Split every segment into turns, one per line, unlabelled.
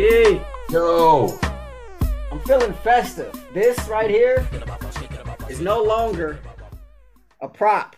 Yo,
I'm feeling festive. This right here is no longer a prop.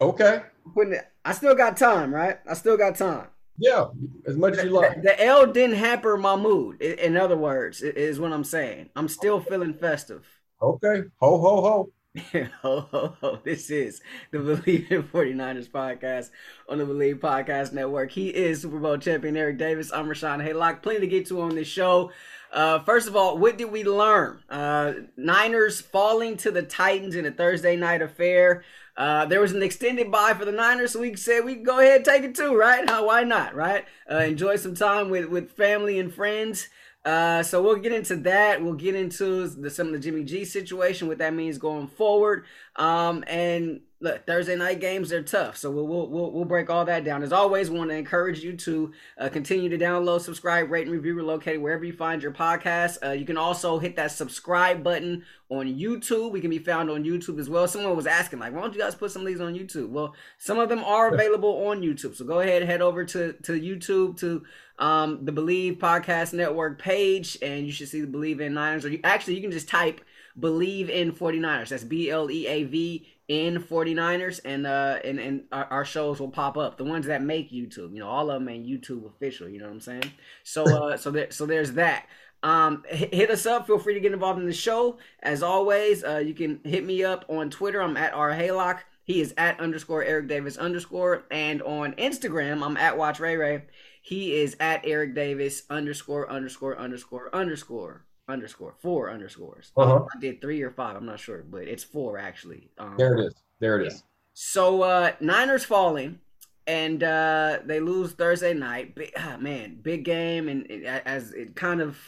okay,
it- I still got time, right? I still got time.
yeah, as much as you
The,
like.
the L didn't hamper my mood. In other words, is what I'm saying. I'm still feeling festive.
Okay, ho ho ho.
ho, ho, ho. This is the Bleav in 49ers podcast on the Bleav Podcast Network. He is Super Bowl champion Eric Davis. I'm Rashawn Haylock. Plenty to get to on this show. Uh, first of all, what did we learn? Uh, Niners falling to the Titans in a Thursday night affair. Uh, there was an extended bye for the Niners, so we said we can go ahead and take it too, right? Why not, right? Uh, enjoy some time with, with family and friends. Uh, so we'll get into that. We'll get into the, some of the Jimmy G situation, what that means going forward. Um, and look, Thursday night games they're tough, so we'll we'll we'll, we'll break all that down. As always, want to encourage you to uh, continue to download, subscribe, rate, and review. We're located wherever you find your podcast. Uh, you can also hit that subscribe button on YouTube. We can be found on YouTube as well. Someone was asking, like, why don't you guys put some of these on YouTube? Well, some of them are available on YouTube, so go ahead, head over to to YouTube to um, the Bleav Podcast Network page, and you should see the Bleav in Niners. Or you actually you can just type Bleav in 49ers. That's B L E A V in 49ers, and uh and and our, our shows will pop up. The ones that make YouTube, you know, all of them ain't YouTube official. You know what I'm saying? So uh so there so there's that. Um, hit hit us up. Feel free to get involved in the show. As always, uh, you can hit me up on Twitter. I'm at R Haylock. He is at underscore Eric Davis underscore, and on Instagram, I'm at Watch Ray Ray. He is at Eric Davis underscore underscore underscore underscore underscore four underscores.
Uh-huh.
I did three or five. I'm not sure, but it's four actually. Um,
There it is. There it is.
so uh Niners falling and uh they lose Thursday night. Big, ah, man, big game and it, as it kind of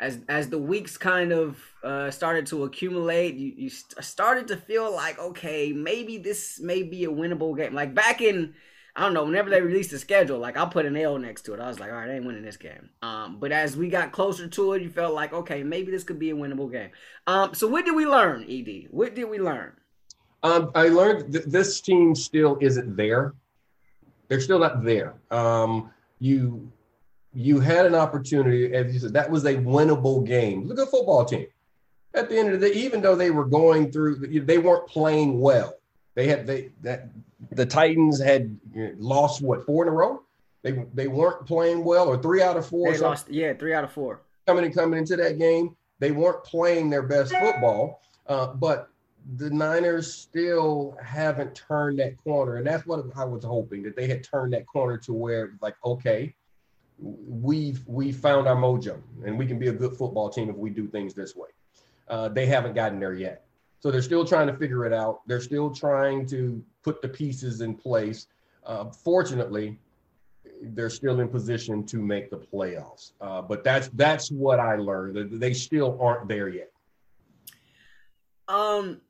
as as the weeks kind of uh started to accumulate, you you st- started to feel like okay, maybe this may be a winnable game. Like back in I don't know, whenever they released the schedule, like I'll put an L next to it. I was like, all right, I ain't winning this game. Um, but as we got closer to it, you felt like, okay, maybe this could be a winnable game. Um, so what did we learn, Ed? What did we learn?
Um, I learned that this team still isn't there. They're still not there. Um, you you had an opportunity, as you said, that was a winnable game. Look at football team. At the end of the day, even though they were going through, they weren't playing well. They had they that the Titans had lost what four in a row. They they weren't playing well, or three out of four.
They lost, yeah, three out of four.
coming and coming into that game. They weren't playing their best football, uh, but the Niners still haven't turned that corner, and that's what I was hoping that they had turned that corner to where, like, okay, we've we found our mojo, and we can be a good football team if we do things this way. Uh, they haven't gotten there yet, so they're still trying to figure it out. They're still trying to put the pieces in place. Uh, fortunately, they're still in position to make the playoffs. Uh, but that's that's what I learned. They still aren't there yet.
Um,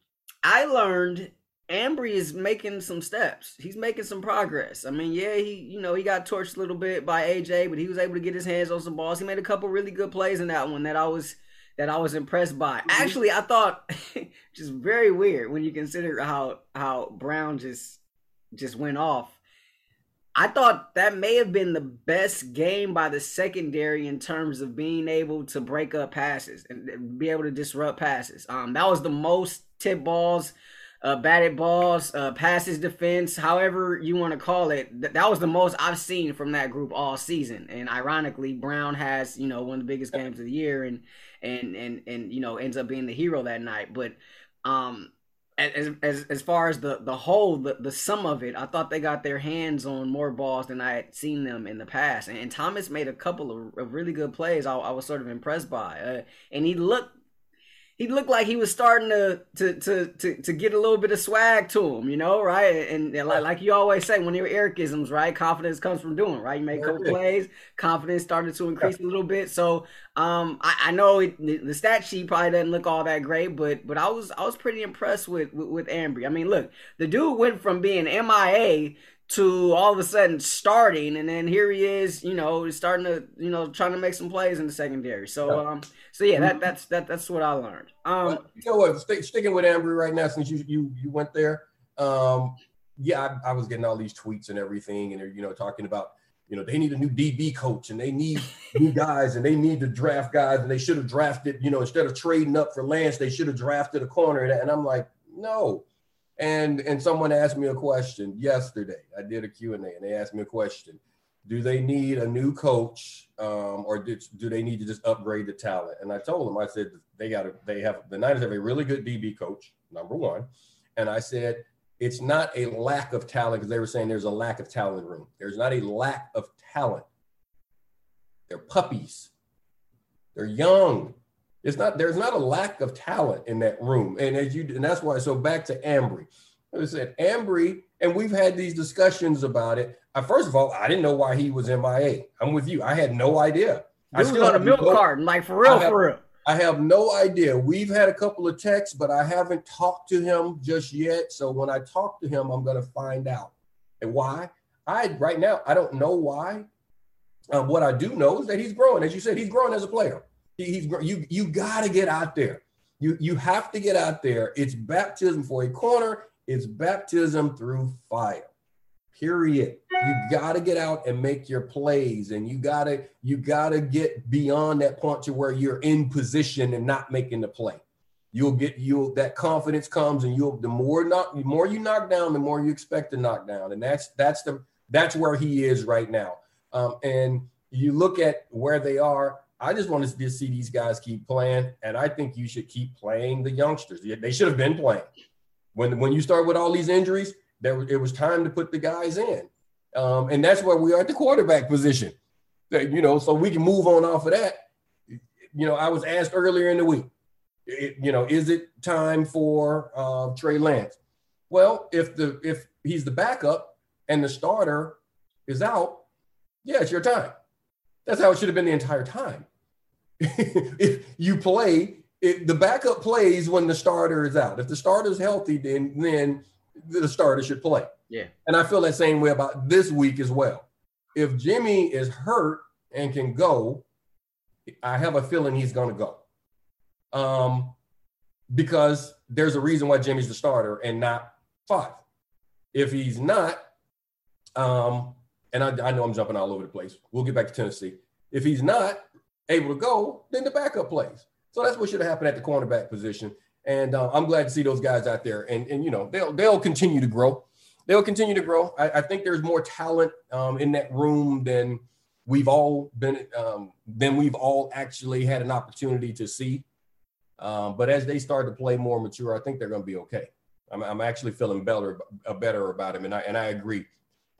I learned Ambry is making some steps. He's making some progress. I mean, yeah, he you know he got torched a little bit by AJ, but he was able to get his hands on some balls. He made a couple really good plays in that one that I was that I was impressed by. Actually, I thought just very weird when you consider how how Brown just just went off. I thought that may have been the best game by the secondary in terms of being able to break up passes and be able to disrupt passes. Um, that was the most tip balls, uh, batted balls, uh, passes defense, however you want to call it. Th- that was the most I've seen from that group all season. And ironically, Brown has you know one of the biggest games of the year, and and and and you know ends up being the hero that night. But um, as as as far as the the whole the, the sum of it, I thought they got their hands on more balls than I had seen them in the past. And, and Thomas made a couple of, of really good plays. I, I was sort of impressed by, uh, and he looked he looked like he was starting to, to to to to get a little bit of swag to him, you know, right? And, and like like you always say, when you're Ericisms, right? Confidence comes from doing, right? You make a couple plays, confidence started to increase a little bit. So um, I, I know it, the, the, stat sheet probably doesn't look all that great, but but I was I was pretty impressed with with, with Ambry. I mean, look, the dude went from being MIA to all of a sudden starting, and then here he is, you know, starting to, you know, trying to make some plays in the secondary. So, yeah. um, so yeah, that that's that that's what I learned. Um,
well, you know what? St- sticking with Ambry right now, since you you you went there, um, yeah, I, I, was getting all these tweets and everything, and they're you know talking about you know they need a new DB coach and they need new guys and they need to draft guys and they should have drafted you know instead of trading up for Lance, they should have drafted a corner, and I'm like, no and and someone asked me a question yesterday. I did a Q and they asked me a question: Do they need a new coach, um, or did, do they need to just upgrade the talent? And I told them, I said they got to. They have the Niners have a really good DB coach, number one, and I said it's not a lack of talent because they were saying there's a lack of talent room. There's not a lack of talent. They're puppies. They're young. It's not there's not a lack of talent in that room. And as you and that's why so back to Ambry. I said Ambry, and we've had these discussions about it. I, first of all, I didn't know why he was MIA. I'm with you. I had no idea.
I was on a milk no, carton, like for real,
have,
for real.
I have no idea. We've had a couple of texts, but I haven't talked to him just yet. So when I talk to him, I'm going to find out. And why? I right now I don't know why. Um, what I do know is that he's growing. As you said, he's growing as a player. He's you you got to get out there. You you have to get out there. It's baptism for a corner. It's baptism through fire. Period. You got to get out and make your plays, and you gotta you gotta get beyond that point to where you're in position and not making the play. You'll get you'll that confidence comes, and you'll the more knock the more you knock down, the more you expect to knock down, and that's that's the that's where he is right now. Um, and you look at where they are I just want to see these guys keep playing, and I think you should keep playing the youngsters. They should have been playing. When when you start with all these injuries, there it was time to put the guys in, um, and that's where we are at the quarterback position. You know, so we can move on off of that. You know, I was asked earlier in the week, it, you know, is it time for uh, Trey Lance? Well, if the if he's the backup and the starter is out, yeah, it's your time. That's how it should have been the entire time. if you play, it, the backup plays when the starter is out. If the starter is healthy, then then the starter should play.
Yeah.
And I feel that same way about this week as well. If Jimmy is hurt and can go, I have a feeling he's going to go. Um, because there's a reason why Jimmy's the starter and not five. If he's not, um, and I, I know I'm jumping all over the place. We'll get back to Tennessee. If he's not able to go, then the backup plays. So that's what should have happened at the cornerback position. And uh, I'm glad to see those guys out there. And, and you know, they'll they'll continue to grow. They'll continue to grow. I, I think there's more talent um, in that room than we've all been um, than we've all actually had an opportunity to see. Um, but as they start to play more mature, I think they're going to be okay. I'm, I'm actually feeling better better about him, and I and I agree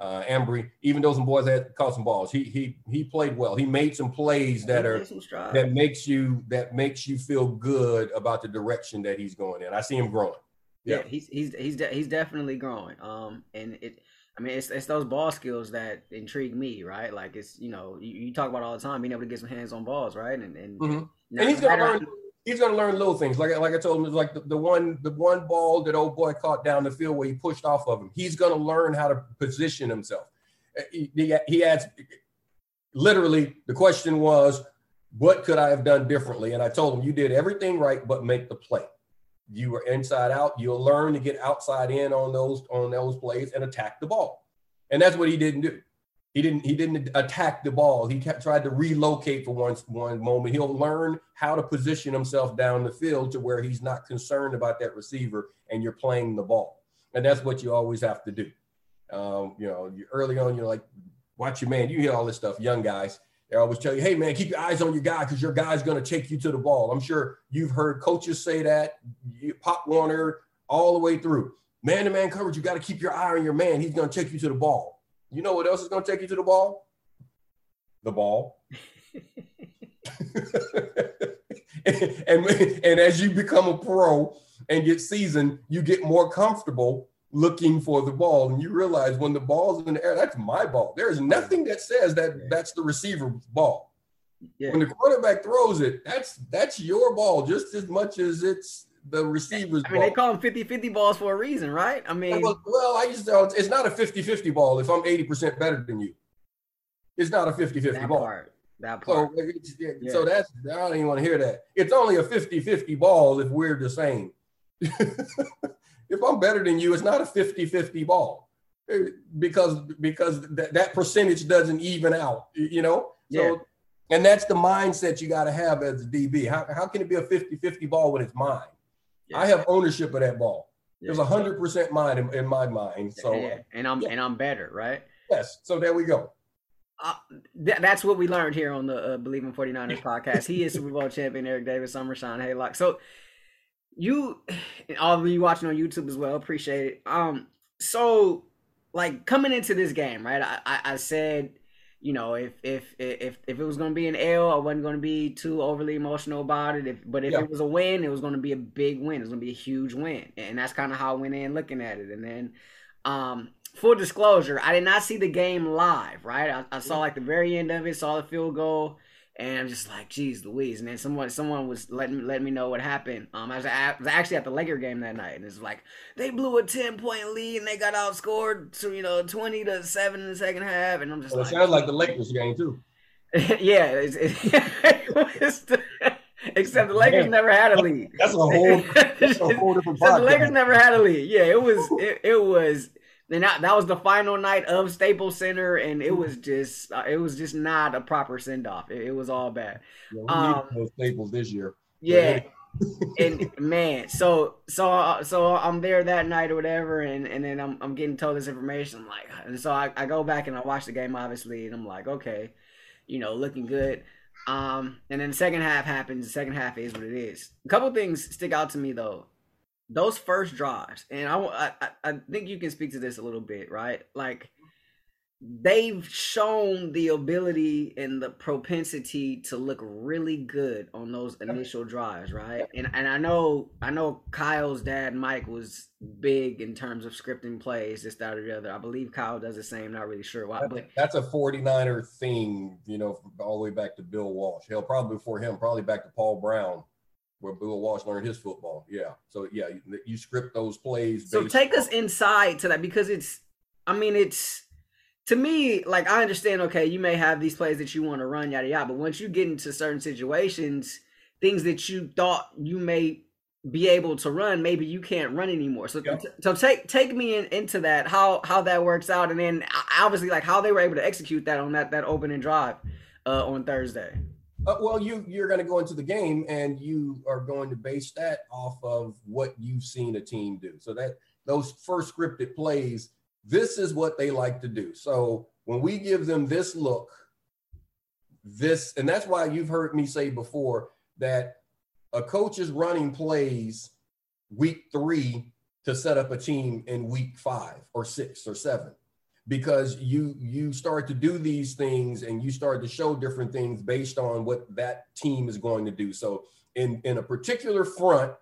uh, Ambry, even though some boys had caught some balls, he he he played well. He made some plays that are that makes you that makes you feel good about the direction that he's going in. I see him growing.
Yeah, yeah he's he's he's de- he's definitely growing. Um, and it, I mean, it's it's those ball skills that intrigue me, right? Like it's you know you, you talk about all the time being able to get some hands on balls, right? And and,
mm-hmm. and he's gonna learn he's going to learn little things. Like like I told him, like the, the one the one ball that old boy caught down the field where he pushed off of him. He's going to learn how to position himself. Uh, he, he, adds literally the question was, what could I have done differently? And I told him, you did everything right, but make the play. You were inside out. You'll learn to get outside in on those on those plays and attack the ball. And that's what he didn't do. He didn't he didn't attack the ball. He kept tried to relocate for one one moment. He'll learn how to position himself down the field to where he's not concerned about that receiver and you're playing the ball. And that's what you always have to do. Um, you know, early on, you're like, watch your man. You hear all this stuff, young guys. They always tell you, hey man, keep your eyes on your guy because your guy's going to take you to the ball. I'm sure you've heard coaches say that, Pop Warner, all the way through. Man to man coverage, you got to keep your eye on your man. He's going to take you to the ball. You know what else is going to take you to the ball? The ball. and and and as you become a pro and get seasoned, you get more comfortable looking for the ball, and you realize when the ball's in the air, that's my ball. There is nothing that says that that's the receiver's ball. Yeah. When the quarterback throws it, that's that's your ball just as much as it's the receivers.
I mean, ball. they call them 50 50 balls for a reason, right? I mean,
well, well I just uh, it's not a 50 50 ball if I'm 80% better than you. It's not a 50 50 ball.
Part, that part.
So, yeah. so that's, I don't even want to hear that. It's only a 50 50 ball if we're the same. if I'm better than you, it's not a 50 50 ball because because th- that percentage doesn't even out, you know? So, yeah. and that's the mindset you got to have as a DB. How, how can it be a 50 50 ball when it's mine? Yeah. I have ownership of that ball. Yeah. It's hundred percent mine in, in, my mind. So,
yeah. and I'm and I'm better, right?
Yes. So there we go.
Uh, th- that's what we learned here on the uh, Bleav in 49ers podcast. He is Super Bowl champion Eric Davis, Summer Sean Haylock. So you, all of you watching on YouTube as well, appreciate it. Um, so like coming into this game, right? I, I, I said you know, if if if if it was going to be an L, I wasn't going to be too overly emotional about it. If but if yeah. it was a win, it was going to be a big win. It was going to be a huge win, and that's kind of how I went in looking at it. And then, um, full disclosure, I did not see the game live. Right, I, I saw like the very end of it, saw the field goal, and I'm just like, geez, Louise. And then someone someone was letting letting me know what happened. Um, I was, I was actually at the Laker game that night, and it's like they blew a ten point lead and they got outscored to you know twenty to seven in the second half, and I'm just
well,
like,
it sounds like the Lakers game too.
yeah, it's, it's, except the Lakers Man, never had a lead.
That's a whole, that's a whole different.
the Lakers never had a lead. Yeah, it was it, it was then that, that was the final night of Staples Center, and it was just uh, it was just not a proper send off. It, it, was all bad.
Yeah, um, Staples this year.
Yeah, and man, so so so I'm there that night or whatever, and and then I'm I'm getting told this information. I'm like, and so I, I go back and I watch the game obviously, and I'm like, okay, you know, looking good. Um, and then the second half happens. The second half is what it is. A couple things stick out to me though those first drives, and I, I I think you can speak to this a little bit, right? Like they've shown the ability and the propensity to look really good on those initial drives, right? And and I know I know Kyle's dad Mike was big in terms of scripting plays, this, that, or the other. I believe Kyle does the same, not really sure why. But
that's a 49er thing, you know, all the way back to Bill Walsh. Hell, probably before him, probably back to Paul Brown where Bill Walsh learned his football. Yeah. So yeah, you, you script those plays.
So take us inside to that because it's, I mean, it's to me like I understand. Okay, you may have these plays that you want to run, yada yada, but once you get into certain situations, things that you thought you may be able to run, maybe you can't run anymore. So, yep. so take take me in, into that how how that works out, and then obviously like how they were able to execute that on that that opening drive uh, on Thursday.
Uh, well, you you're going to go into the game and you are going to base that off of what you've seen a team do. So that those first scripted plays, this is what they like to do. So when we give them this look, this and that's why you've heard me say before that a coach is running plays week three to set up a team in week five or six or seven because you you start to do these things and you start to show different things based on what that team is going to do. So in in a particular front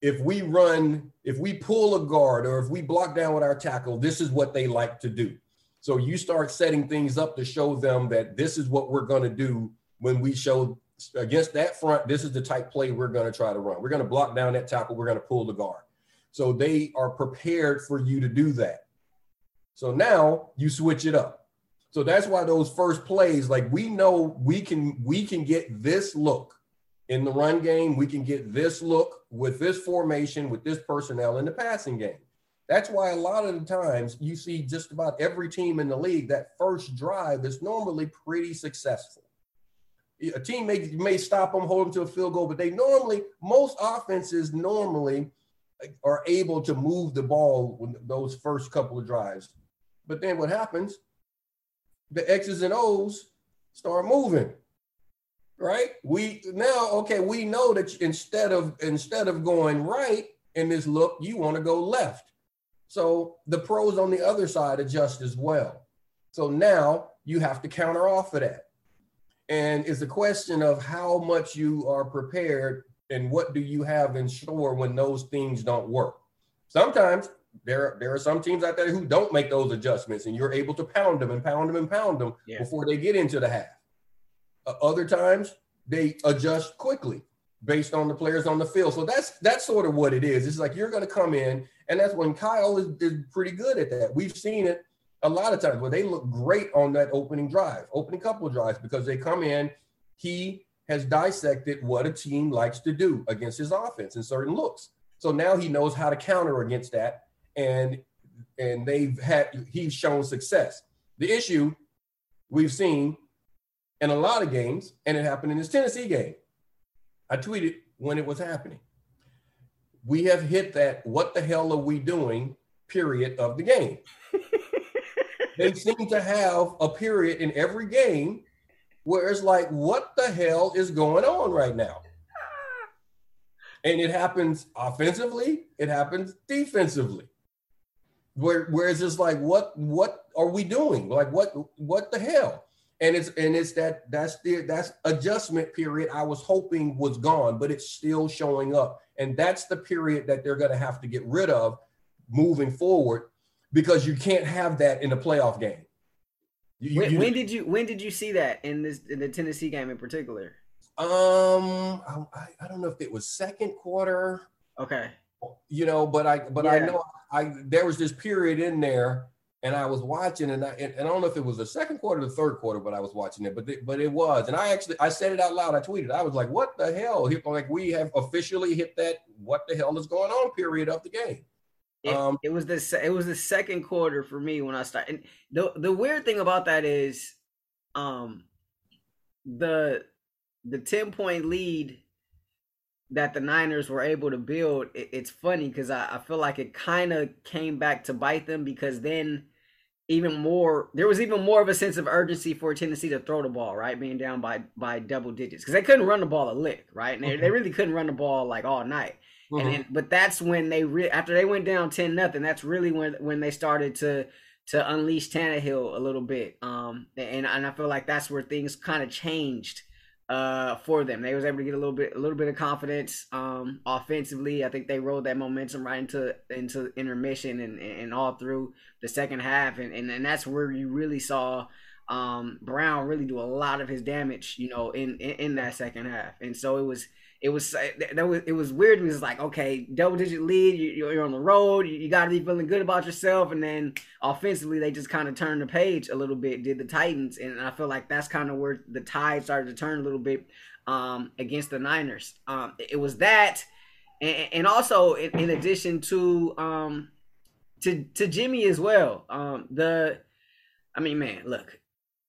if we run if we pull a guard or if we block down with our tackle this is what they like to do. So you start setting things up to show them that this is what we're going to do when we show against that front this is the type play we're going to try to run. We're going to block down that tackle we're going to pull the guard. So they are prepared for you to do that so now you switch it up. So that's why those first plays, like we know we can we can get this look in the run game, we can get this look with this formation, with this personnel in the passing game. That's why a lot of the times you see just about every team in the league that first drive is normally pretty successful. A team may, may stop them, hold them to a field goal, but they normally, most offenses normally are able to move the ball those first couple of drives. But then what happens? The X's and O's start moving. Right? We now, okay, we know that instead of instead of going right in this look, you want to go left. So the pros on the other side adjust as well. So now you have to counter off of that. And it's a question of how much you are prepared and what do you have in store when those things don't work. Sometimes there, there are some teams out there who don't make those adjustments and you're able to pound them and pound them and pound them yeah. before they get into the half. Uh, other times they adjust quickly based on the players on the field. So that's that's sort of what it is. It's like you're going to come in, and that's when Kyle is, is pretty good at that. We've seen it a lot of times where they look great on that opening drive, opening couple drives, because they come in. He has dissected what a team likes to do against his offense in certain looks. So now he knows how to counter against that, and and they've had he's shown success. The issue we've seen in a lot of games, and it happened in this Tennessee game. I tweeted when it was happening. We have hit that what the hell are we doing period of the game. they seem to have a period in every game where it's like, what the hell is going on right now? And it happens offensively, it happens defensively. Where, where it's just like, what what are we doing? Like what what the hell? And it's and it's that that's the that's adjustment period I was hoping was gone, but it's still showing up. And that's the period that they're gonna have to get rid of moving forward because you can't have that in a playoff game.
You, when, you, when, did you when did you see that in this in the Tennessee game in particular?
Um, I, I don't know if it was second quarter.
Okay.
You know, but I but yeah. I know I there was this period in there, and I was watching, and I and I don't know if it was the second quarter or the third quarter, but I was watching it, but but it was, and I actually I said it out loud. I tweeted. I was like, "What the hell?" Like we have officially hit that "What the hell is going on?" period of the game.
It, um, it was this. it was the second quarter for me when I started. And the the weird thing about that is, um, the the ten point lead that the Niners were able to build. It, it's funny because I, I feel like it kind of came back to bite them because then even more there was even more of a sense of urgency for Tennessee to throw the ball, right? Being down by by double digits. Because they couldn't run the ball a lick, right? And they, they really couldn't run the ball like all night. Mm-hmm. And then, but that's when they re- after they went down ten nothing. That's really when when they started to to unleash Tannehill a little bit. Um, and and I feel like that's where things kind of changed uh for them. They was able to get a little bit a little bit of confidence um offensively. I think they rolled that momentum right into into intermission and and all through the second half and and, and that's where you really saw um Brown really do a lot of his damage, you know, in in, in that second half. And so it was it was that was it was weird. It was like okay, double digit lead. You, are on the road. You, you got to be feeling good about yourself. And then offensively, they just kind of turned the page a little bit. Did the Titans, and I feel like that's kind of where the tide started to turn a little bit um, against the Niners. Um, it was that, and, and also in, in, addition to um, to to Jimmy as well. Um, the, I mean, man, look,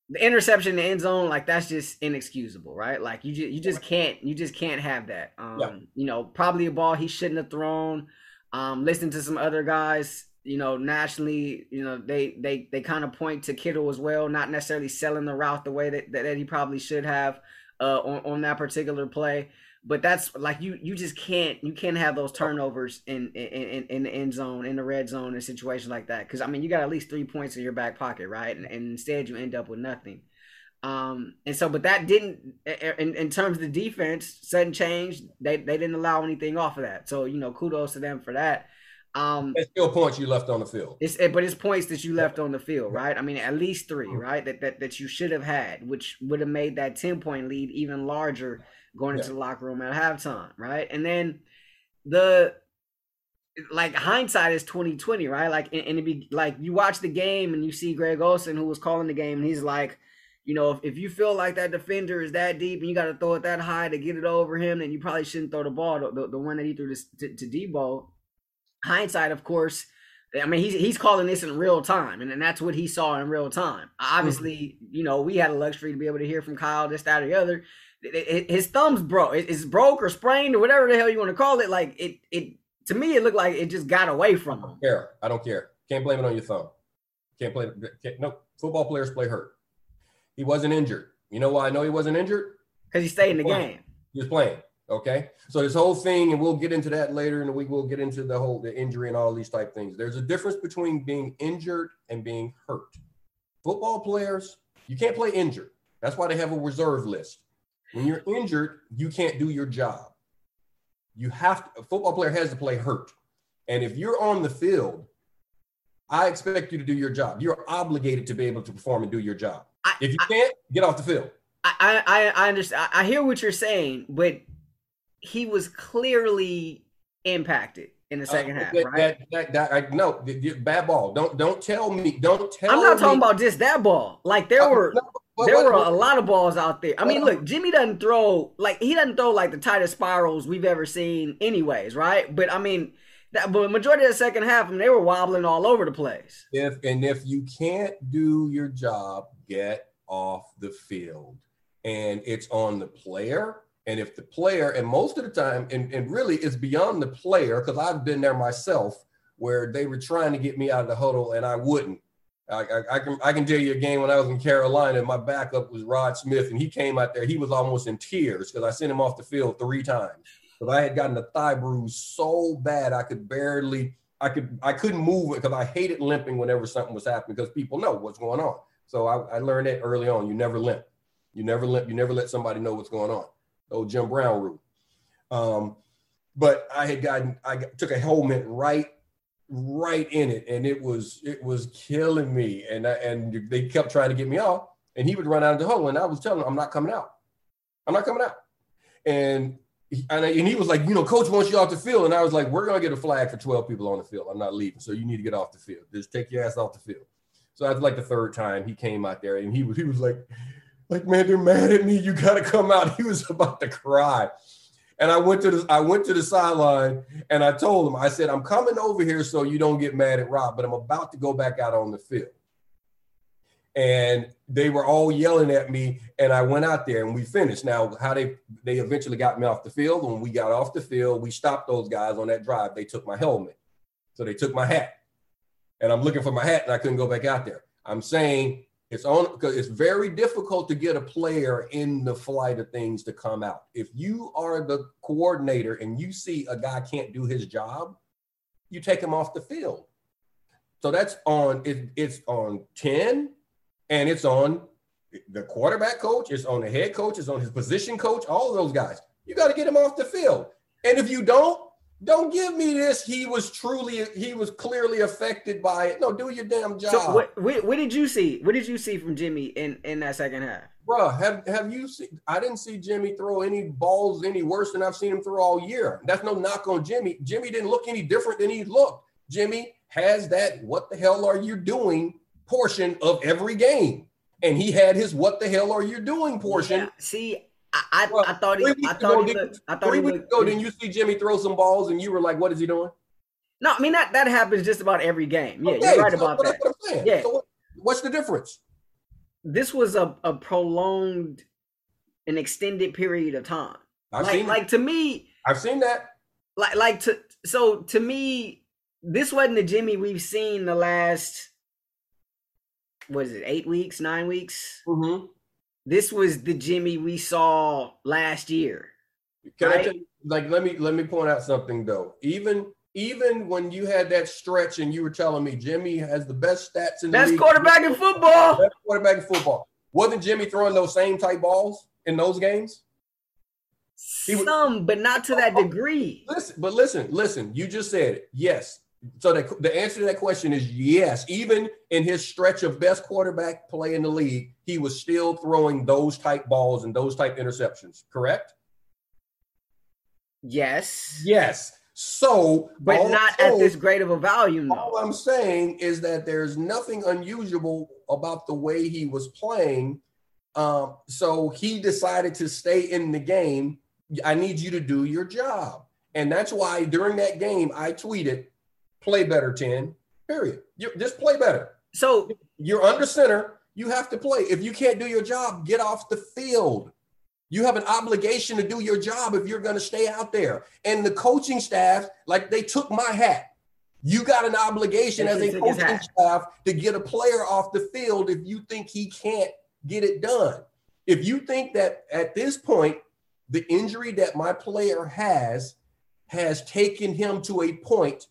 the interception in the end zone, like that's just inexcusable, right? Like you just you just can't you just can't have that. Um, yeah. you know, probably a ball he shouldn't have thrown. Um, listen to some other guys, you know, nationally, you know, they they they kind of point to Kittle as well, not necessarily selling the route the way that, that, that he probably should have uh, on, on that particular play but that's like you you just can't you can't have those turnovers in in, in the end zone in the red zone in situations like that because I mean you got at least three points in your back pocket right? And, and instead you end up with nothing. Um and so but that didn't in, in terms of the defense sudden change they they didn't allow anything off of that. So you know kudos to them for that. Um
it's still points you left on the field.
It's but it's points that you left on the field right? I mean at least three mm-hmm. right that that, that you should have had which would have made that 10 point lead even larger going yeah. into the locker room at halftime, right? And then the like hindsight is 2020, right? Like and, and it be like you watch the game and you see Greg Olsen who was calling the game and he's like, you know, if, if you feel like that defender is that deep and you got to throw it that high to get it over him, then you probably shouldn't throw the ball. The, the, the one that he threw to, to, to Deebo. Hindsight, of course, I mean, he's he's calling this in real time, and, and that's what he saw in real time. Obviously, mm-hmm. you know, we had a luxury to be able to hear from Kyle this, that, or the other his thumb's broke. It's broke or sprained or whatever the hell you want to call it. Like it, it to me, it looked like it just got away from him.
I don't care. I don't care. Can't blame it on your thumb. Can't play. Can't, no, football players play hurt. He wasn't injured. You know why I know he wasn't injured?
Because he stayed in the game.
He was playing. Okay. So this whole thing, and we'll get into that later in the week. We'll get into the whole the injury and all these type things. There's a difference between being injured and being hurt. Football players, you can't play injured. That's why they have a reserve list. When you're injured, you can't do your job. You have to, a football player has to play hurt. And if you're on the field, I expect you to do your job. You're obligated to be able to perform and do your job. I, if you I, can't, get off the field.
I, I, I understand. I hear what you're saying, but he was clearly impacted in the uh, second uh, half,
that,
right?
That, that, that, I, no, bad ball. Don't don't tell me. Don't tell.
Me I'm not
me.
talking about just that ball. Like there uh, were no, there were a lot of balls out there. I mean, uh-huh. look, Jimmy doesn't throw like he doesn't throw like the tightest spirals we've ever seen, anyways, right? But I mean, that but majority of the second half, I mean, they were wobbling all over the place.
If and if you can't do your job, get off the field, and it's on the player and if the player, and most of the time, and, and really it's beyond the player, because I've been there myself where they were trying to get me out of the huddle and I wouldn't. I, I, I, can I can tell you a game when I was in Carolina, my backup was Rod Smith, and he came out there. He was almost in tears because I sent him off the field three times. Because I had gotten a thigh bruise so bad I could barely, I could I couldn't move it because I hated limping whenever something was happening because people know what's going on. So I, I learned that early on. You never limp. You never limp. You never let somebody know what's going on old Jim Brown rule. Um, but I had gotten, I took a helmet right, right in it, and it was, it was killing me. And I, and they kept trying to get me off, and he would run out of the hole, and I was telling him, I'm not coming out. I'm not coming out. And and, and he was like, you know, coach wants you off the field. And I was like, we're to get a flag for 12 people on the field. I'm not leaving. So you need to get off the field. Just take your ass off the field. So after like the third time he came out there and he was, he was like, like, man, they're mad at me. You got to come out. He was about to cry. And I went to the I went to the sideline and I told him, I said, I'm coming over here so you don't get mad at Rob, but I'm about to go back out on the field. And they were all yelling at me, and I went out there and we finished. Now, how they they eventually got me off the field. When we got off the field, we stopped those guys on that drive. They took my helmet. So they took my hat. And I'm looking for my hat and I couldn't go back out there. I'm saying it's on because it's very difficult to get a player in the flight of things to come out. If you are the coordinator and you see a guy can't do his job, you take him off the field. So that's on it, it's on 10 and it's on the quarterback coach, it's on the head coach, it's on his position coach, all of those guys. You got to get him off the field. And if you don't, don't give me this. He was truly, he was clearly affected by it. No, do your damn job. So
what, what, what did you see? What did you see from Jimmy in in that second half?
Bro, have have you seen? I didn't see Jimmy throw any balls any worse than I've seen him throw all year. That's no knock on Jimmy. Jimmy didn't look any different than he looked. Jimmy has that "What the hell are you doing?" portion of every game, and he had his "What the hell are you doing?" portion. Yeah,
see, I, I, well, I thought he. I thought he. Looked, I thought
three he weeks ago, didn't you see Jimmy throw some balls and you were like, "What is he doing?"
No, I mean that that happens just about every game. Yeah, okay, you're right so about that. Yeah.
So what, what's the difference?
This was a, a prolonged, an extended period of time. I've like, like to me,
I've seen that.
Like, like to so to me, this wasn't the Jimmy we've seen the last. What is it? Eight weeks, nine weeks.
Mm-hmm.
This was the Jimmy we saw last year.
Can right? I tell you, like let me let me point out something though. Even even when you had that stretch and you were telling me Jimmy has the best stats in the
best
league,
quarterback in football.
Best quarterback in football. Wasn't Jimmy throwing those same type balls in those games?
Some, but not to that oh, oh, degree.
Listen, but listen, listen. You just said it. Yes, so the, the answer to that question is yes. Even in his stretch of best quarterback play in the league, he was still throwing those type balls and those type interceptions. Correct?
Yes.
Yes. So,
but not at this great of a volume. Though.
All I'm saying is that there's nothing unusual about the way he was playing. Um, so he decided to stay in the game. I need you to do your job. And that's why during that game, I tweeted, play better 10, period. You just play better.
So
you're under center. You have to play. If you can't do your job, get off the field. You have an obligation to do your job if you're going to stay out there. And the coaching staff, like they took my hat. You got an obligation as a coaching staff to get a player off the field if you think he can't get it done. If you think that at this point, the injury that my player has has taken him to a point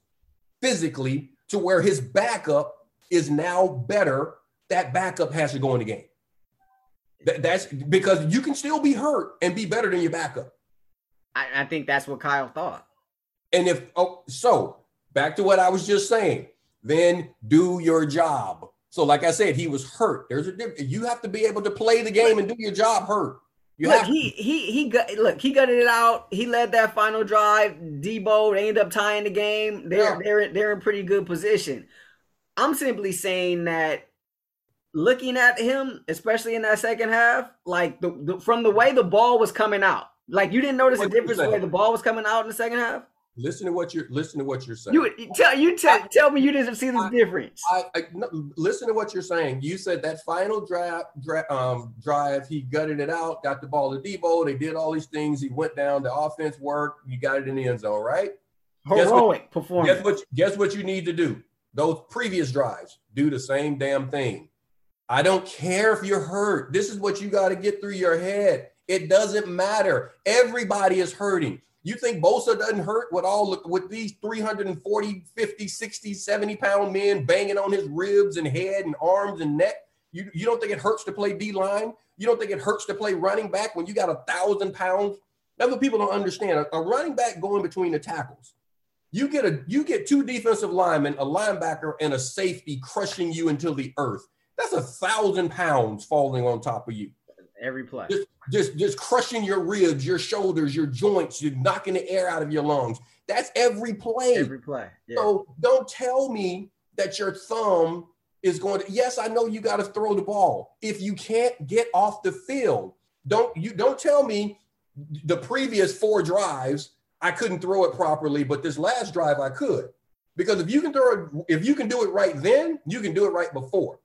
physically to where his backup is now better. That backup has to go in the game. Th- that's because you can still be hurt and be better than your backup.
I, I think that's what Kyle thought.
And if oh, so back to what I was just saying, then do your job. So, like I said, he was hurt. There's a difference. You have to be able to play the game and do your job hurt. You
look, he he he got look, he gutted it out. He led that final drive. Deebo, they end up tying the game. They're
Yeah.
they're they're in pretty good position. I'm simply saying that looking at him, especially in that second half, like the, the from the way the ball was coming out, like you didn't notice a
What you
difference the way the ball was coming out in the second half.
Listen to what you're listen to what you're saying.
You tell you tell tell me you didn't see the
I-
difference.
I, I no, listen to what you're saying. You said that final drive, dra- um, drive, he gutted it out, got the ball to Deebo. They did all these things. He went down. The offense worked. You got it in the end zone, right? guess what-
Heroic performance.
Guess what? Guess what you need to do? Those previous drives, do the same damn thing. I don't care if you're hurt. This is what you got to get through your head. It doesn't matter. Everybody is hurting. You think Bosa doesn't hurt with all with these 340, 50, 60, 70 pound men banging on his ribs and head and arms and neck? You, you don't think it hurts to play D line? You don't think it hurts to play running back when you got a thousand pounds? That's what people don't understand. A, a running back going between the tackles. You get a you get two defensive linemen, a linebacker, and a safety crushing you into the earth. That's a thousand pounds falling on top of you.
Every play.
Just just just crushing your ribs, your shoulders, your joints, you're knocking the air out of your lungs. That's every play.
Every play. Yeah.
So don't tell me that your thumb is going to yes, I know you got to throw the ball. If you can't get off the field, don't you don't tell me the previous four drives I couldn't throw it properly, but this last drive I could. Because if you can throw it, if you can do it right then, you can do it right before.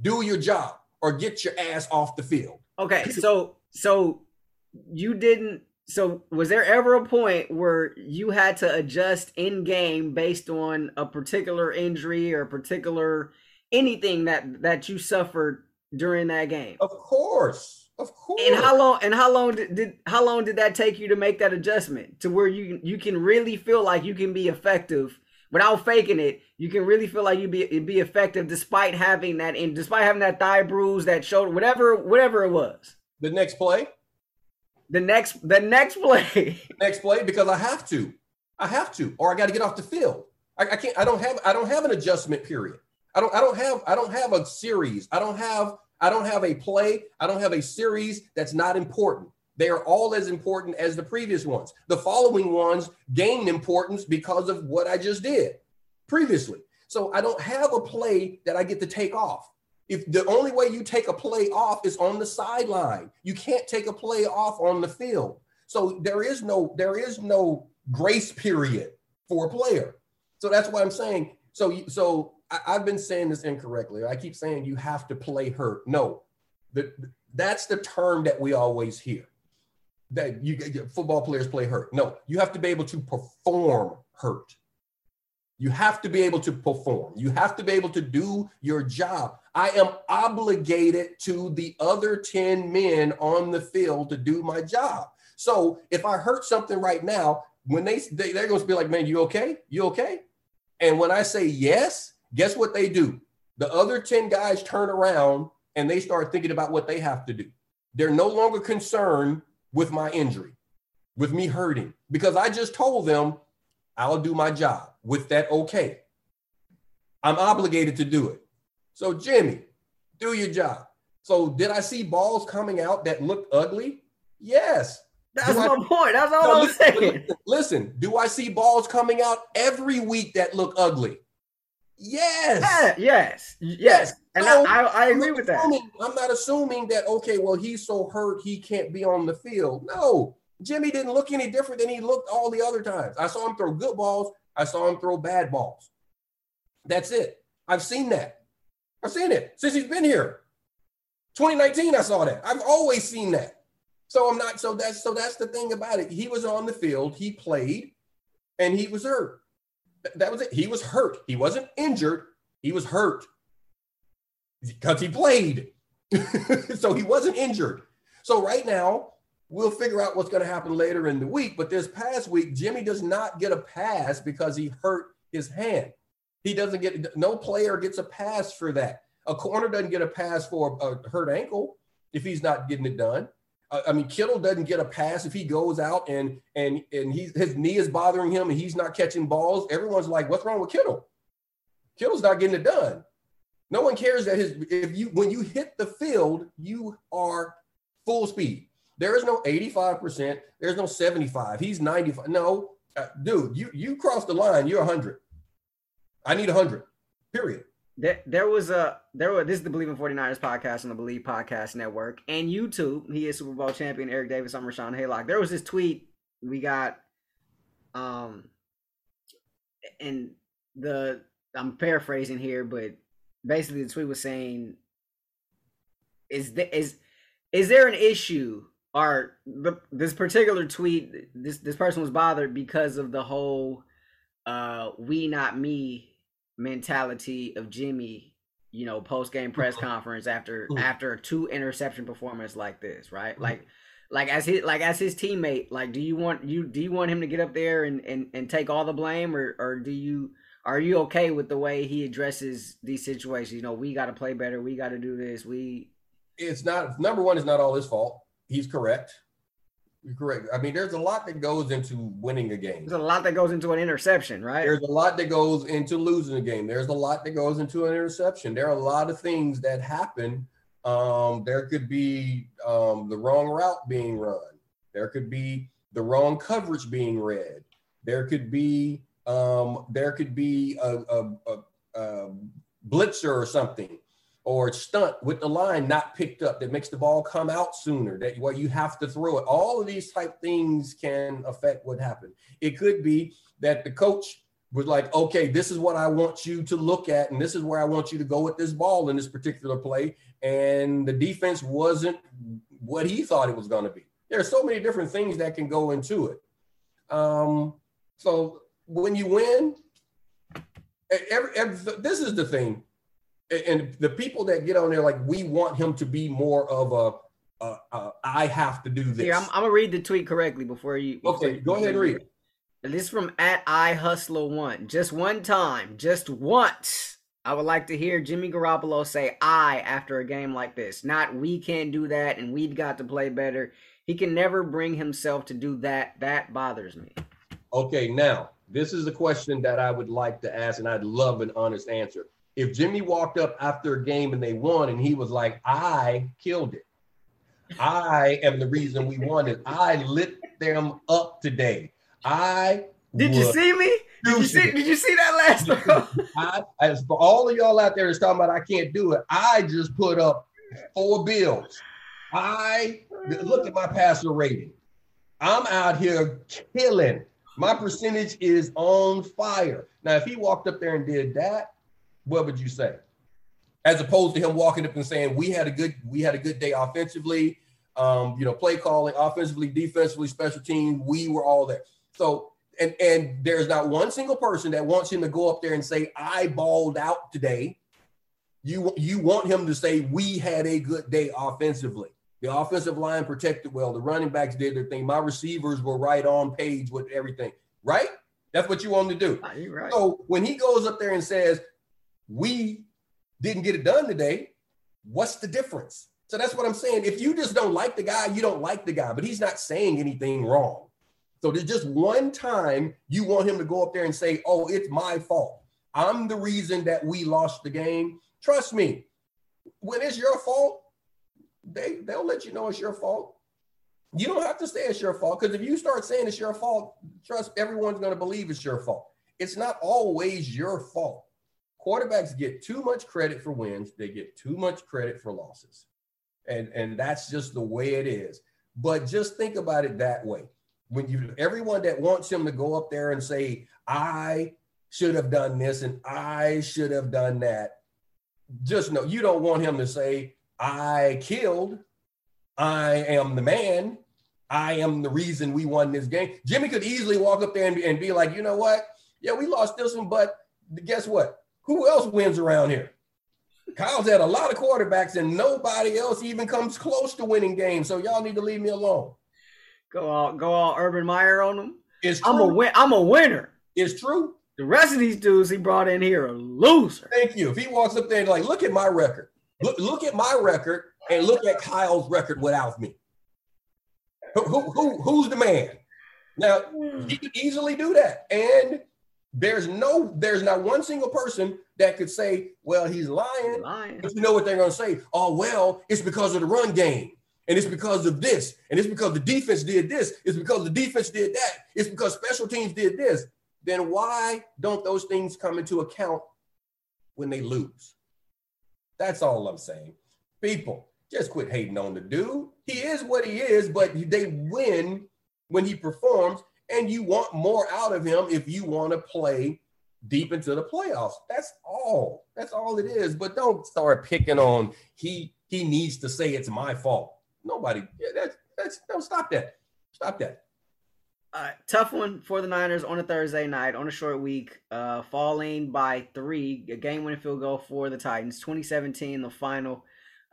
Do your job or get your ass off the field.
Okay, so so you didn't. So was there ever a point where you had to adjust in game based on a particular injury or a particular anything that that you suffered during that game?
Of course. Of course.
And how long? And how long did, did how long did that take you to make that adjustment to where you you can really feel like you can be effective without faking it? You can really feel like you be be effective despite having that in despite having that thigh bruise, that shoulder, whatever whatever it was.
the next play,
The next the next play.
next play, because I have to. I have to, or I got to get off the field. I, I can't. I don't have. I don't have an adjustment period. I don't. I don't have. I don't have a series. I don't have. I don't have a play. I don't have a series that's not important. They are all as important as the previous ones. The following ones gained importance because of what I just did previously. So I don't have a play that I get to take off. If the only way you take a play off is on the sideline, you can't take a play off on the field. So there is no there is no grace period for a player. So that's why I'm saying. So so I, I've been saying this incorrectly. I keep saying you have to play hurt. No, the, that's the term that we always hear. That you football players play hurt. No, you have to be able to perform hurt. You have to be able to perform. You have to be able to do your job. I am obligated to the other 10 men on the field to do my job. So if I hurt something right now, when they, they they're going to be like, "Man, you okay? You okay?" And when I say yes, guess what they do? The other 10 guys turn around and they start thinking about what they have to do. They're no longer concerned with my injury, with me hurting, because I just told them I'll do my job with that okay. I'm obligated to do it. So, Jimmy, do your job. So, did I see balls coming out that looked ugly? Yes.
That's
Do I-
my point. That's all
No,
I'm
listen,
saying.
listen, listen, do I see balls coming out every week that look ugly? Yes.
Yeah, yes, yes, and I, I,
I'm
agree with that.
I'm not assuming that, okay, well, he's so hurt he can't be on the field. No, Jimmy didn't look any different than he looked all the other times. I saw him throw good balls, I saw him throw bad balls. That's it. I've seen that. I've seen it since he's been here. 2019, I saw that. I've always seen that. So I'm not, so that's so that's the thing about it. He was on the field, he played, and he was hurt. Th- That was it. He was hurt. He wasn't injured, he was hurt because he played. so he wasn't injured. So right now, we'll figure out what's going to happen later in the week. But this past week, Jimmy does not get a pass because he hurt his hand. He doesn't get no player gets a pass for that. A corner doesn't get a pass for a hurt ankle. if he's not getting it done. I mean, Kittle doesn't get a pass if he goes out and and and he's his knee is bothering him and he's not catching balls. Everyone's like, "What's wrong with Kittle?" Kittle's not getting it done. No one cares that his if you when you hit the field, you are full speed. There is no 85%. There's no 75. He's 95. No, uh, dude, you you cross the line, you're 100. I need 100. Period.
There, there was a there was this is the Bleav in 49ers podcast on the Bleav Podcast Network and YouTube. He is Super Bowl champion Eric Davis. I'm Rashawn Haylock. There was this tweet we got, um, and the I'm paraphrasing here, but basically the tweet was saying, "Is the, is is there an issue?" Or the, this particular tweet, this this person was bothered because of the whole uh, "we not me" mentality of Jimmy, you know, post game press conference after after a two interception performance like this, right? Like like as his like as his teammate, like do you want you do you want him to get up there and and, and take all the blame or or do you are you okay with the way he addresses these situations? You know, we got to play better. We got to do this. We.
It's not number one. It's not all his fault. He's correct. Correct. I mean, there's a lot that goes into winning a game.
There's a lot that goes into an interception, right?
There's a lot that goes into losing a game. There's a lot that goes into an interception. There are a lot of things that happen. Um, there could be um, the wrong route being run. There could be the wrong coverage being read. There could be um, there could be a, a, a, a blitzer or something or stunt with the line not picked up that makes the ball come out sooner that where you have to throw it. All of these type things can affect what happened. It could be that the coach was like okay this is what i want you to look at and this is where i want you to go with this ball in this particular play and the defense wasn't what he thought it was going to be. There are so many different things that can go into it. Um, so when you win every, every, this is the thing and the people that get on there like we want him to be more of a, a, a I have to do this.
Here, I'm, I'm, gonna read the tweet correctly before you.
Before okay, go ahead and read. It.
This is from at I Hustler One. Just one time, just once. I would like to hear Jimmy Garoppolo say "I" after a game like this. Not we can't do that, and we've got to play better. He can never bring himself to do that. That bothers me.
Okay, now this is a question that I would like to ask, and I'd love an honest answer if Jimmy walked up after a game and they won and he was like, I killed it. I am the reason we won it. I lit them up today. I
did you see me? Did you see, did you see that last
I, as for all of y'all out there is talking about I can't do it, I just put up four bills. I look at my passer rating. I'm out here killing. My percentage is on fire. Now, if he walked up there and did that, what would you say? As opposed to him walking up and saying, "We had a good, we had a good day offensively, um, you know, play calling, offensively, defensively, special team. We were all there." So, and and there's not one single person that wants him to go up there and say, "I balled out today." You you want him to say, "We had a good day offensively." The offensive line protected well. The running backs did their thing. My receivers were right on page with everything. Right? That's what you want him to do.
Right.
So when he goes up there and says, we didn't get it done today. What's the difference? So that's what I'm saying. If you just don't like the guy, you don't like the guy, but he's not saying anything wrong. So there's just one time you want him to go up there and say, Oh, it's my fault. I'm the reason that we lost the game. Trust me, when it's your fault, they, they'll let you know it's your fault. You don't have to say it's your fault because if you start saying it's your fault, trust everyone's going to believe it's your fault. It's not always your fault quarterbacks get too much credit for wins, they get too much credit for losses. And, and that's just the way it is. But just think about it that way. When you everyone that wants him to go up there and say, I should have done this and I should have done that, just know you don't want him to say, I killed, I am the man, I am the reason we won this game. Jimmy could easily walk up there and, and be like, you know what? Yeah, we lost this one, but guess what? Who else wins around here? Kyle's had a lot of quarterbacks and nobody else even comes close to winning games. So y'all need to leave me alone.
Go all go all Urban Meyer on them.
It's
true. I'm a win. I'm a winner.
It's true.
The rest of these dudes he brought in here are losers.
Thank you. If he walks up there and like, look at my record. look, look at my record and look at Kyle's record without me. Who, who, who, who's the man? Now he could easily do that, and there's no, there's not one single person that could say, "Well, he's lying."
Lying.
But you know what they're going to say? Oh, well, it's because of the run game, and it's because of this, and it's because the defense did this, it's because the defense did that, it's because special teams did this. Then why don't those things come into account when they lose? That's all I'm saying. People, just quit hating on the dude. He is what he is, but they win when he performs, and you want more out of him if you want to play deep into the playoffs. That's all. That's all it is. But don't start picking on he he needs to say it's my fault. Nobody. Yeah, that's that's no stop that. Stop that.
Uh, tough one for the Niners on a Thursday night on a short week, uh, falling by three, a game winning field goal for the Titans, 2017, the final.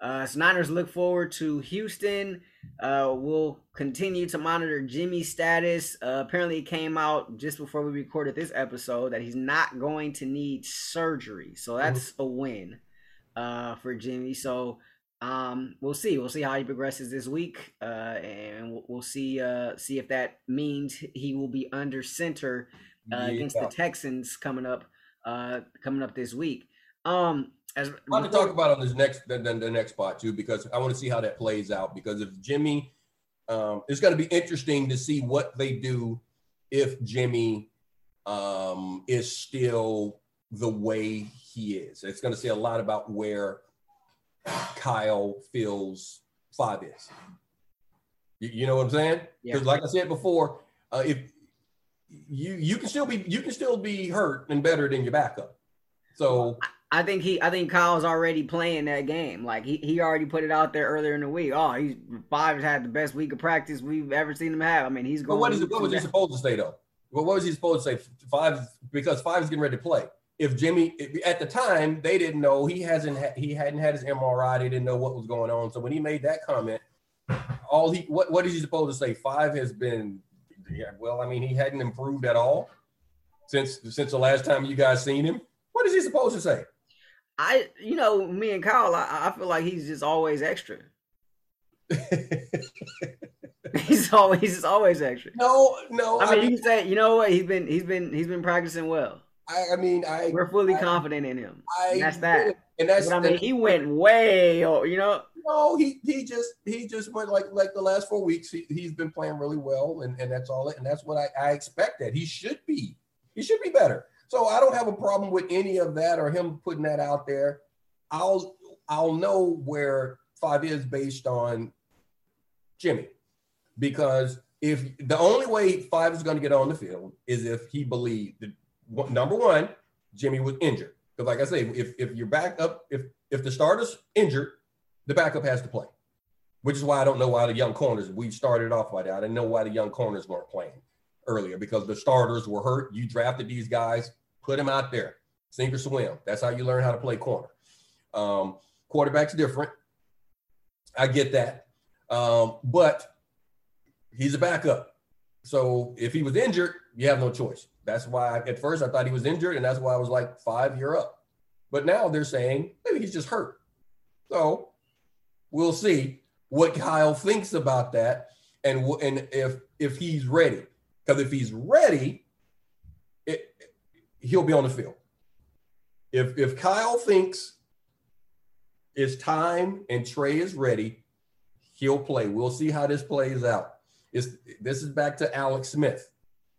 Uh, so Niners look forward to Houston. Uh, we'll continue to monitor Jimmy's status. Uh, apparently, it came out just before we recorded this episode that he's not going to need surgery. So that's mm-hmm. a win uh, for Jimmy. So um, we'll see. We'll see how he progresses this week, uh, and we'll, we'll see uh, see if that means he will be under center uh, yeah. against the Texans coming up uh, coming up this week. Um,
as I want to talk about on this next the, the, the, next spot too because I want to see how that plays out because if Jimmy, um, it's going to be interesting to see what they do if Jimmy um, is still the way he is. It's going to say a lot about where Kyle feels five is. You, you know what I'm saying? Because yeah. like I said before, uh, if you you can still be you can still be hurt and better than your backup. So
I think he, I think Kyle's already playing that game. Like he, he already put it out there earlier in the week. Oh, he's five had the best week of practice we've ever seen him have. I mean, he's going.
But what is what was he supposed to say though? Well, what was he supposed to say? Five because five is getting ready to play. If Jimmy at the time they didn't know he hasn't ha- he hadn't had his MRI. They didn't know what was going on. So when he made that comment, all he what what is he supposed to say? Five has been yeah. Well, I mean, he hadn't improved at all since since the last time you guys seen him. What is he supposed to say?
I, you know, me and Kyle, I, I feel like he's just always extra. he's always he's always extra.
No, no.
I mean, I mean, you can say, you know what? He's been he's been he's been practicing well.
I, I mean, I
we're fully
I,
confident in him. I, that's that. And that's but I mean, he went way, you know.
No, he he just he just went like like the last four weeks. He he's been playing really well, and and that's all. It, and that's what I I expect that he should be. He should be better. So I don't have a problem with any of that or him putting that out there. I'll I'll know where five is based on Jimmy, because if the only way five is going to get on the field is if he believed that number one, Jimmy was injured. Because like I say, if if you're back up, if if the starter's injured, the backup has to play. Which is why I don't know why the young corners. We started off by that. I didn't know why the young corners weren't playing earlier because the starters were hurt. You drafted these guys, put them out there, sink or swim. That's how you learn how to play corner. Um, quarterback's different. I get that. Um, but he's a backup. So if he was injured, you have no choice. That's why at first I thought he was injured, and that's why I was like five, you're up. But now they're saying maybe he's just hurt. So we'll see what Kyle thinks about that, and and if if he's ready. Because if he's ready, it, he'll be on the field. If if Kyle thinks it's time and Trey is ready, he'll play. We'll see how this plays out. It's, this is back to Alex Smith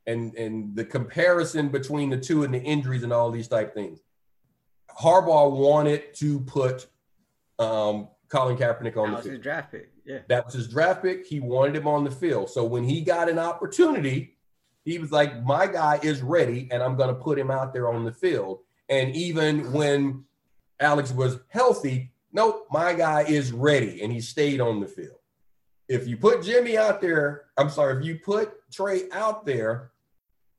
and and the comparison between the two and the injuries and all these type things. Harbaugh wanted to put um, Colin Kaepernick on
that
the field.
That was his draft pick. Yeah,
that was his draft pick. He wanted him on the field. So when he got an opportunity, he was like, my guy is ready, and I'm going to put him out there on the field. And even when Alex was healthy, nope, my guy is ready, and he stayed on the field. If you put Jimmy out there, I'm sorry, if you put Trey out there,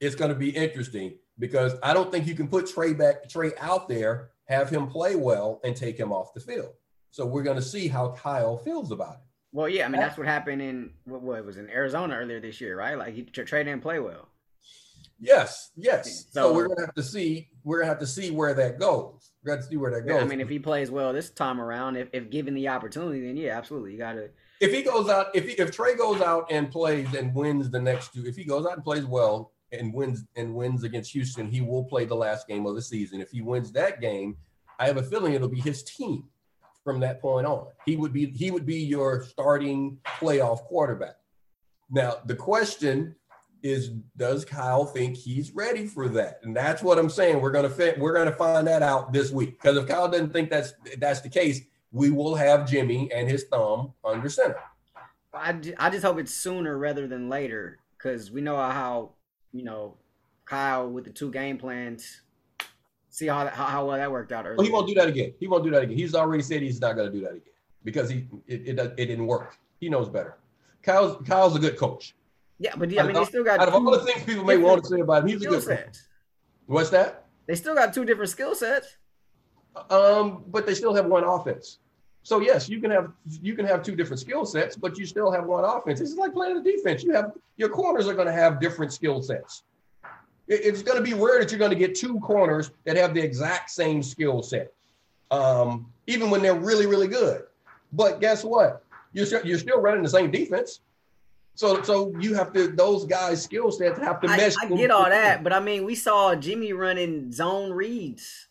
it's going to be interesting because I don't think you can put Trey back, Trey out there, have him play well, and take him off the field. So we're going to see how Kyle feels about it.
Well, yeah, I mean that's what happened in what, what was in Arizona earlier this year, right? Like he Trey didn't play well.
Yes, yes. So,
So-
we're gonna have to see. We're gonna have to see where that goes. We're gonna have to see where that goes.
I mean, if he plays well this time around, if, if given the opportunity, then yeah, absolutely, you gotta.
if he goes out, if he, if Trey goes out and plays and wins the next two, if he goes out and plays well and wins and wins against Houston, he will play the last game of the season. If he wins that game, I have a feeling it'll be his team from that point on. He would be he would be your starting playoff quarterback. Now the question is, does Kyle think he's ready for that? And that's what I'm saying. We're gonna we're gonna find that out this week. Because if Kyle doesn't think that's that's the case, we will have Jimmy and his thumb under center.
I, I just hope it's sooner rather than later because we know how you know Kyle with the two game plans. See how that, how, how well that worked out earlier.
Well, he won't do that again. He won't do that again. He's already said he's not going to do that again because he it, it, it didn't work. He knows better. Kyle's Kyle's a good coach.
Yeah, but yeah, I mean they still got
Out of all the things people may want to say about him, he's a
skill
good coach.
sets.
What's that?
They still got two different skill sets.
Um, but they still have one offense. So yes, you can have you can have two different skill sets, but you still have one offense. It's like playing the defense. You have your corners are going to have different skill sets. It- It's going to be rare that you're going to get two corners that have the exact same skill set, um, even when they're really really good. But guess what? You're still, you're still running the same defense. So so you have to those guys' skill sets have to
I,
mesh.
I get all that, but I mean we saw Jimmy running zone reads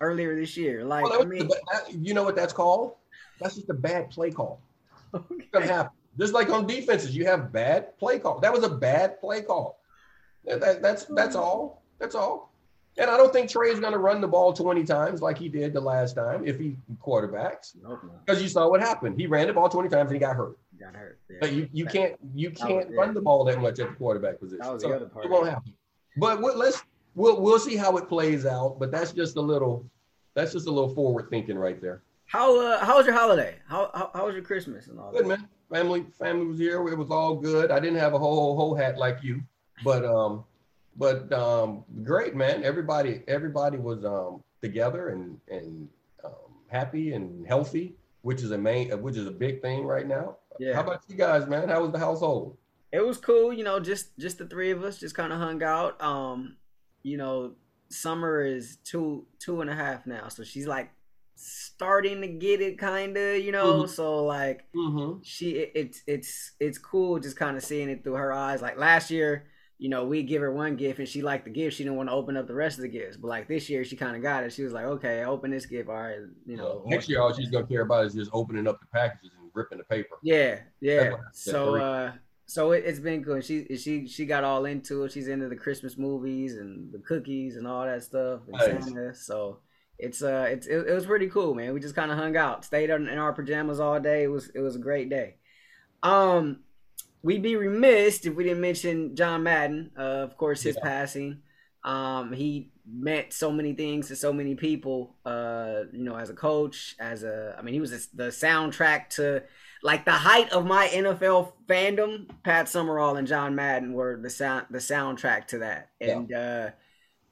earlier this year. Like
Well,
I mean,
the- that- you know what that's called? That's just a bad play call. It's gonna happen. Just like on defenses, you have bad play call. That was a bad play call. That- that- that's that's all. That's all. And I don't think Trey's gonna run the ball 20 times like he did the last time if he quarterbacks. Because you saw what happened. He ran the ball 20 times and he got hurt.
he got hurt. Yeah.
But you, you can't you can't
it.
run the ball that much at the quarterback position.
That was
So
the other part.
It won't happen. But what, let's we'll we'll see how it plays out. But that's just a little that's just a little forward thinking right there.
How uh, how was your holiday? How, how how was your Christmas and all
Good
that?
man. Family family was here. It was all good. I didn't have a whole whole hat like you, but um, but um, great man. Everybody everybody was um together and and um, happy and healthy, which is a main which is a big thing right now.
Yeah.
How about you guys, man? How was the household?
It was cool, you know, just just the three of us just kind of hung out. Um, you know, Summer is two two and a half now, so she's like starting to get it, kind of, you know.
Mhm.
So like
Mm-hmm.
she, it, it's it's it's cool just kind of seeing it through her eyes. Like last year, you know, we give her one gift and she liked the gift. She didn't want to open up the rest of the gifts, but like this year, she kind of got it. She was like, okay, open this gift, all right, you know.
next year, all she's gonna care about is just opening up the packages and ripping the paper.
Yeah, yeah.
what I said,
So uh so it, it's been good. She she she got all into it. She's into the Christmas movies and the cookies and all that stuff and
Nice.
Santa. So it's uh it's it, it was pretty cool, man. We just kind of hung out, stayed in our pajamas all day. It was it was a great day. Um we'd be remiss if we didn't mention John Madden. Uh, of course, his
Yeah.
passing. Um, he meant so many things to so many people. Uh, you know, as a coach, as a, I mean, he was the soundtrack to like the height of my NFL fandom. Pat Summerall and John Madden were the sound, the soundtrack to that.
Yeah.
And uh,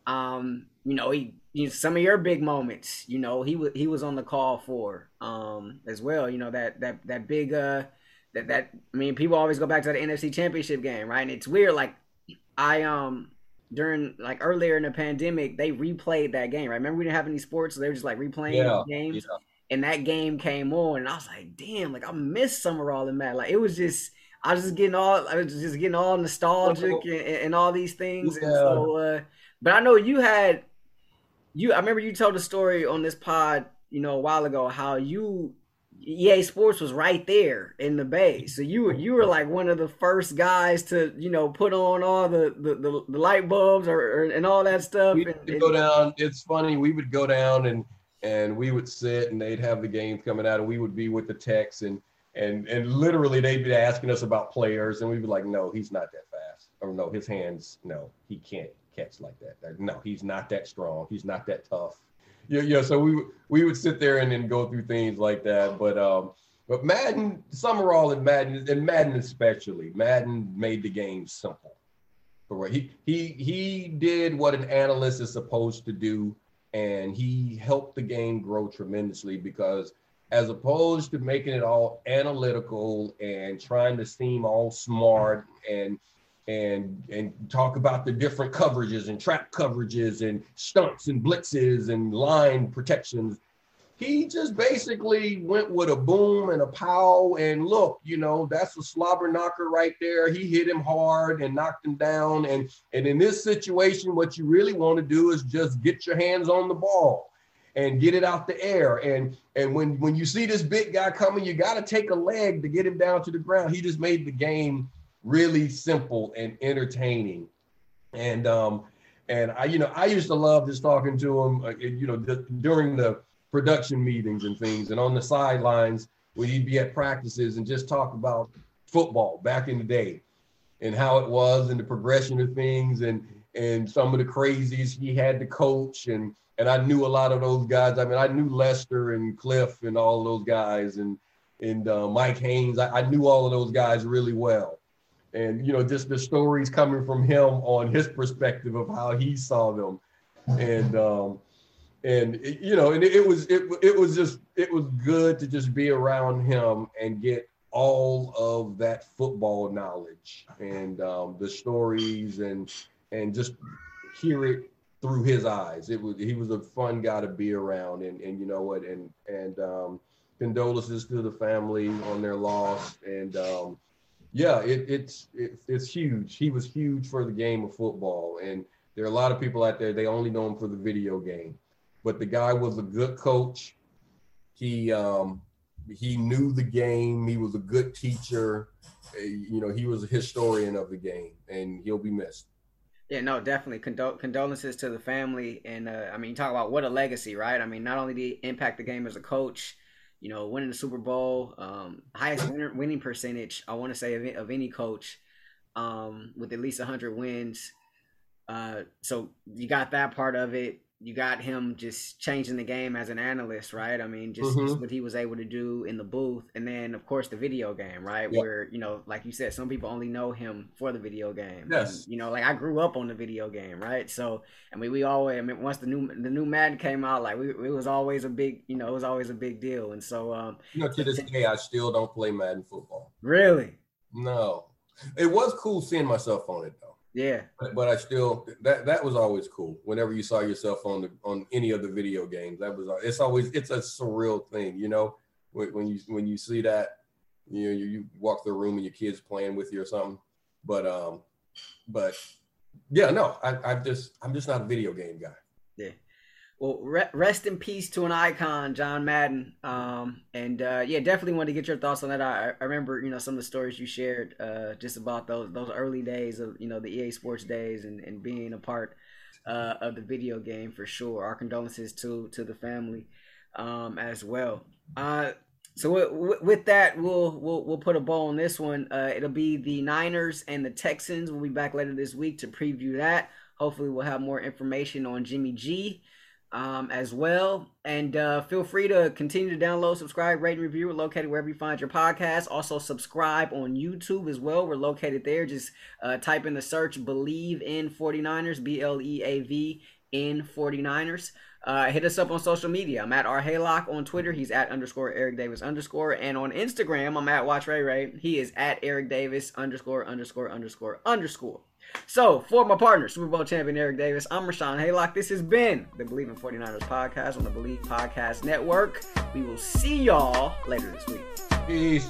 um, you know, he, you know, some of your big moments. You know, he was he was on the call for um as well. You know that that that big uh that that I mean, people always go back to the NFC Championship game, right? And it's weird. Like I um during like earlier in the pandemic, they replayed that game. Right? Remember we didn't have any sports, so they were just like replaying
Yeah,
games.
yeah.
And that game came on, and I was like, damn, like I missed Summerall and Matt. Like it was just. I was just getting all, I was just getting all nostalgic and, and all these things. And
Yeah.
so, uh, but I know you had, you. I remember you told a story on this pod, you know, a while ago, how you EA Sports was right there in the Bay. So you were you were like one of the first guys to you know put on all the the, the, the light bulbs or, or and all that stuff.
we
And,
would go down. It's funny. We would go down and and we would sit and they'd have the games coming out and we would be with the techs and and and literally they'd be asking us about players and we'd be like, no, he's not that fast. Or no, his hands, no, he can't catch like that. No, he's not that strong. He's not that tough. Yeah, yeah. So we we would sit there and then go through things like that. But um, but Madden, Summerall and Madden, and Madden especially, Madden made the game simple. Correct. He he he did what an analyst is supposed to do, and he helped the game grow tremendously because as opposed to making it all analytical and trying to seem all smart and and and talk about the different coverages and trap coverages and stunts and blitzes and line protections. He just basically went with a boom and a pow and look, you know, that's a slobber knocker right there. He hit him hard and knocked him down. And and in this situation, what you really want to do is just get your hands on the ball and get it out the air. And and when when you see this big guy coming, you got to take a leg to get him down to the ground. He just made the game really simple and entertaining. And um and I you know I used to love just talking to him uh, you know during the production meetings and things and on the sidelines when he'd be at practices and just talk about football back in the day and how it was and the progression of things and and some of the crazies he had to coach and and I knew a lot of those guys. I mean, I knew Lester and Cliff and all those guys and and uh, Mike Haynes. I, I, knew all of those guys really well, and you know, just the stories coming from him on his perspective of how he saw them, and um, and you know, and it, it was it it was just it was good to just be around him and get all of that football knowledge and um, the stories and and just hear it through his eyes. It was he was a fun guy to be around, and and you know what, and and um, condolences to the family on their loss, and um, yeah, it, it's it, it's huge. He was huge for the game of football, and there are a lot of people out there they only know him for the video game, but the guy was a good coach. He um, he knew the game. He was a good teacher. You know, he was a historian of the game, and he'll be missed.
Yeah, no, definitely. Condol- condolences to the family, and uh, I mean, talk about what a legacy, right? I mean, not only did he impact the game as a coach, you know, winning the Super Bowl, um, highest winner, winning percentage, I want to say of, of, any coach, um, with at least 100 wins. Uh, so you got that part of it you got him just changing the game as an analyst, right? I mean, just, mm-hmm. just, what he was able to do in the booth, and then of course the video game, right? Yep. Where you know, like you said, some people only know him for the video game.
Yes.
And, you know, like I grew up on the video game, right? So I mean, we always, I mean, once the new the new Madden came out, like we, it was always a big, you know, it was always a big deal, and so um,
you know, to this day, I still don't play Madden football.
Really?
No, it was cool seeing myself on it though.
Yeah.
But, but, I still that that was always cool. Whenever you saw yourself on the on any of the video games, that was it's always it's a surreal thing, you know. When, when you when you see that, you know, you, you walk the room and your kids playing with you or something. But um, but yeah, no, I, I'm just I'm just not a video game guy.
Well, re- rest in peace to an icon, John Madden. Um, and uh, yeah, definitely want to get your thoughts on that. I, I remember, you know, some of the stories you shared uh, just about those those early days of you know the EA Sports days and, and being a part uh, of the video game for sure. Our condolences to to the family um, as well. Uh, so with, with, that, we'll we'll we'll put a bow on this one. Uh, it'll be the Niners and the Texans. We'll be back later this week to preview that. Hopefully, we'll have more information on Jimmy G um, as well. And uh, feel free to continue to download, subscribe, rate, and review. We're located wherever you find your podcast. Also, subscribe on YouTube as well. We're located there. Just uh, type in the search Bleav in 49ers, B L E A V in 49ers. Uh, hit us up on social media. I'm at R Haylock on Twitter. He's at underscore Eric Davis underscore. And on Instagram, I'm at Watch Ray Ray. He is at Eric Davis underscore underscore underscore underscore. So, for my partner, Super Bowl champion Eric Davis, I'm Rashawn Haylock. This has been the Bleav in 49ers podcast on the Bleav Podcast Network. We will see y'all later this week. Peace.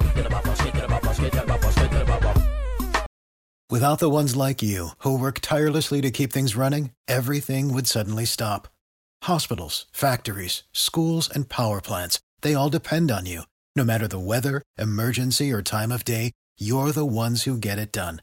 Without the ones like you, who work tirelessly to keep things running, everything would suddenly stop. Hospitals, factories, schools, and power plants, they all depend on you. No matter the weather, emergency, or time of day, you're the ones who get it done.